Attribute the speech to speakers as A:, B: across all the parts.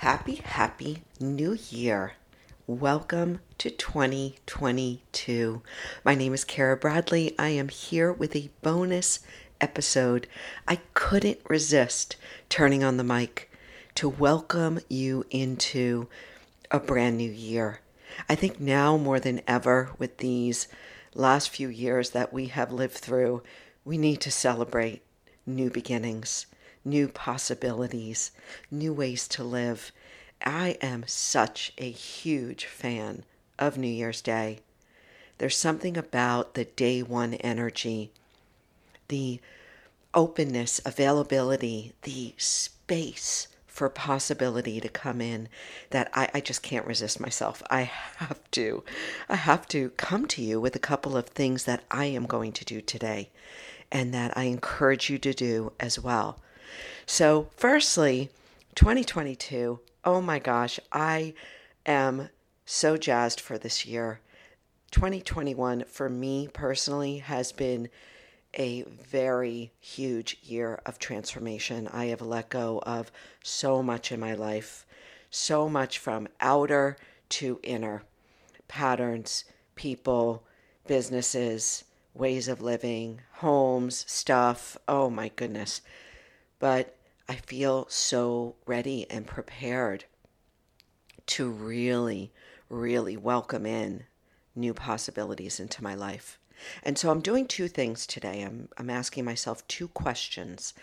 A: Happy, happy new year. Welcome to 2022. My name is Kara Bradley. I am here with a bonus episode. I couldn't resist turning on the mic to welcome you into a brand new year. I think now more than ever, with these last few years that we have lived through, we need to celebrate new beginnings new possibilities, new ways to live. I am such a huge fan of New Year's Day. There's something about the day one energy, the openness, availability, the space for possibility to come in that I, I, just can't resist myself. I have to. I have to come to you with a couple of things that I am going to do today and that I encourage you to do as well. So, firstly, 2022, oh my gosh, I am so jazzed for this year. 2021 for me personally has been a very huge year of transformation. I have let go of so much in my life, so much from outer to inner patterns, people, businesses, ways of living, homes, stuff. Oh my goodness. But I feel so ready and prepared to really, really welcome in new possibilities into my life. And so I'm doing two things today. I'm, I'm asking myself two questions,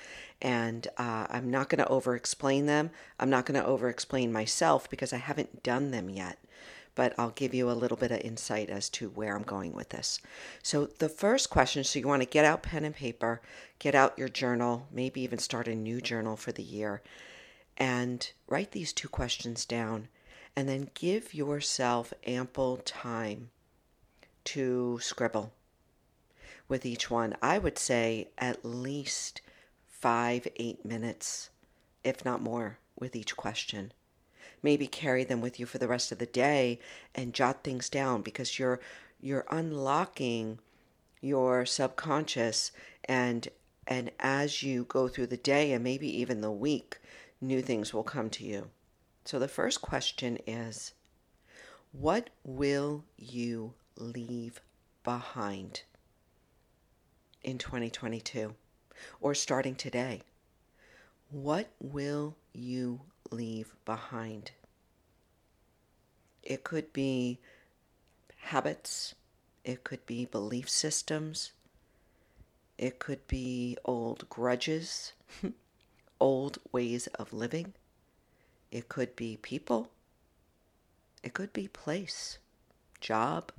A: and uh, I'm not going to over explain them. I'm not going to over explain myself because I haven't done them yet but I'll give you a little bit of insight as to where I'm going with this. So, the first question so you want to get out pen and paper, get out your journal, maybe even start a new journal for the year, and write these two questions down, and then give yourself ample time to scribble with each one. I would say at least five, eight minutes, if not more, with each question maybe carry them with you for the rest of the day and jot things down because you're you're unlocking your subconscious and and as you go through the day and maybe even the week new things will come to you. So the first question is what will you leave behind in 2022 or starting today? What will you leave behind. It could be habits, it could be belief systems, it could be old grudges, old ways of living, it could be people, it could be place, job,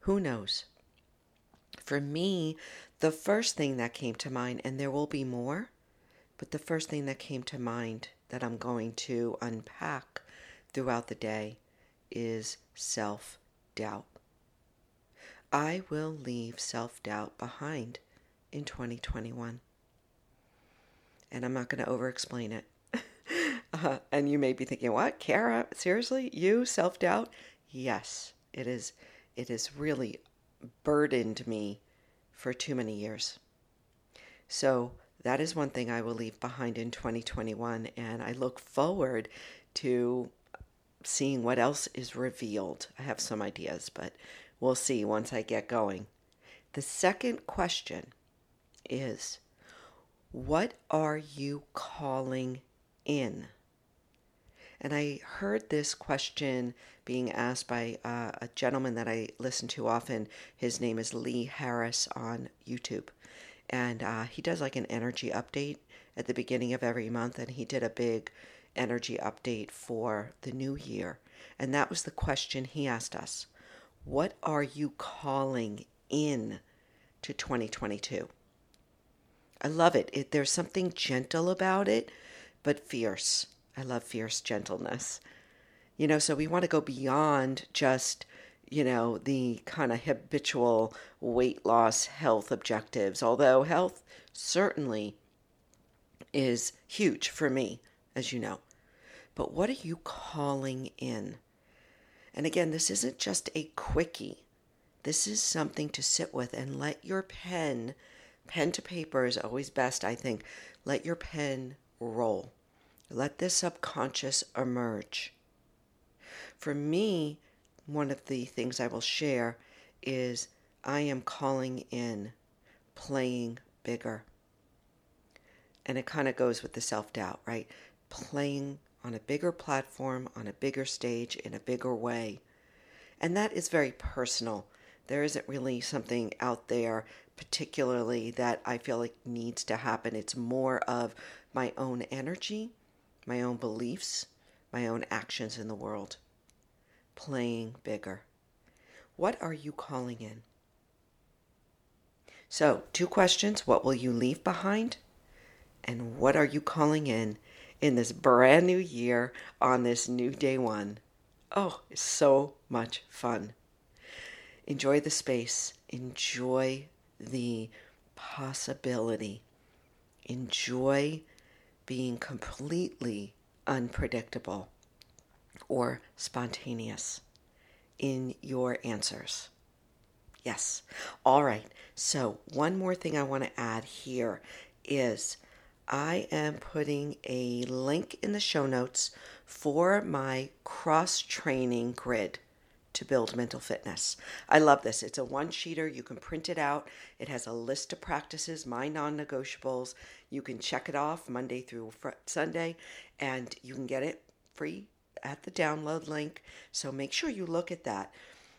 A: who knows. For me, the first thing that came to mind, and there will be more, but the first thing that came to mind that I'm going to unpack throughout the day is self doubt. I will leave self doubt behind in 2021. And I'm not going to over explain it. uh, and you may be thinking, what, Kara? Seriously? You self doubt? Yes, it is. It has really burdened me for too many years. So that is one thing I will leave behind in 2021. And I look forward to seeing what else is revealed. I have some ideas, but we'll see once I get going. The second question is What are you calling in? And I heard this question being asked by uh, a gentleman that I listen to often. His name is Lee Harris on YouTube and uh, he does like an energy update at the beginning of every month and he did a big energy update for the new year. And that was the question he asked us. What are you calling in to 2022 i love it. it there's something gentle about it but fierce. I love fierce gentleness. You know so we want to go beyond just you know, the kind of habitual weight loss health objectives, although health certainly is huge for me, as you know. But what are you calling in? And again, this isn't just a quickie. This is something to sit with and let your pen, pen to paper is always best, I think. Let your pen roll. Let the subconscious emerge. For me, one of the things I will share is I am calling in playing bigger. And it kind of goes with the self doubt, right? Playing on a bigger platform, on a bigger stage, in a bigger way. And that is very personal. There isn't really something out there, particularly, that I feel like needs to happen. It's more of my own energy, my own beliefs, my own actions in the world. Playing bigger. What are you calling in? So, two questions What will you leave behind? And what are you calling in in this brand new year on this new day one? Oh, it's so much fun. Enjoy the space, enjoy the possibility, enjoy being completely unpredictable or spontaneous in your answers. Yes. All right. So, one more thing I want to add here is I am putting a link in the show notes for my cross training grid to build mental fitness. I love this. It's a one sheeter. You can print it out. It has a list of practices, my non negotiables. You can check it off Monday through Sunday, and you can get it free at the download link. So make sure you look at that.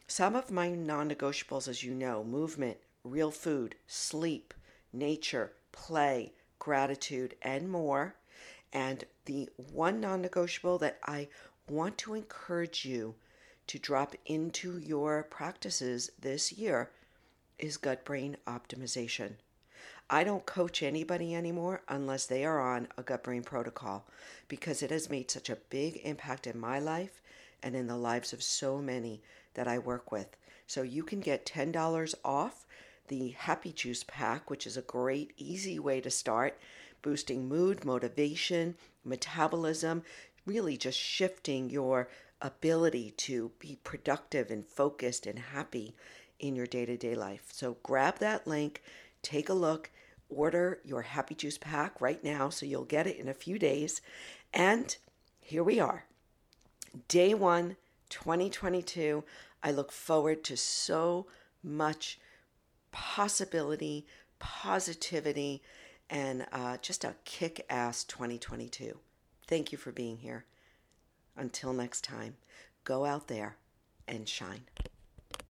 A: Some of my non negotiables, as you know, movement, real food, sleep, nature, play, gratitude, and more. And the one non negotiable that I want to encourage you to drop into your practices this year is gut brain optimization. I don't coach anybody anymore unless they are on a gut brain protocol because it has made such a big impact in my life and in the lives of so many that I work with. So you can get $10 off the Happy Juice Pack, which is a great, easy way to start boosting mood, motivation, metabolism, really just shifting your ability to be productive and focused and happy in your day to day life. So grab that link, take a look, order your Happy Juice Pack right now so you'll get it in a few days. And here we are, day one, 2022. I look forward to so much possibility, positivity, and uh, just a kick ass 2022. Thank you for being here. Until next time, go out there and shine.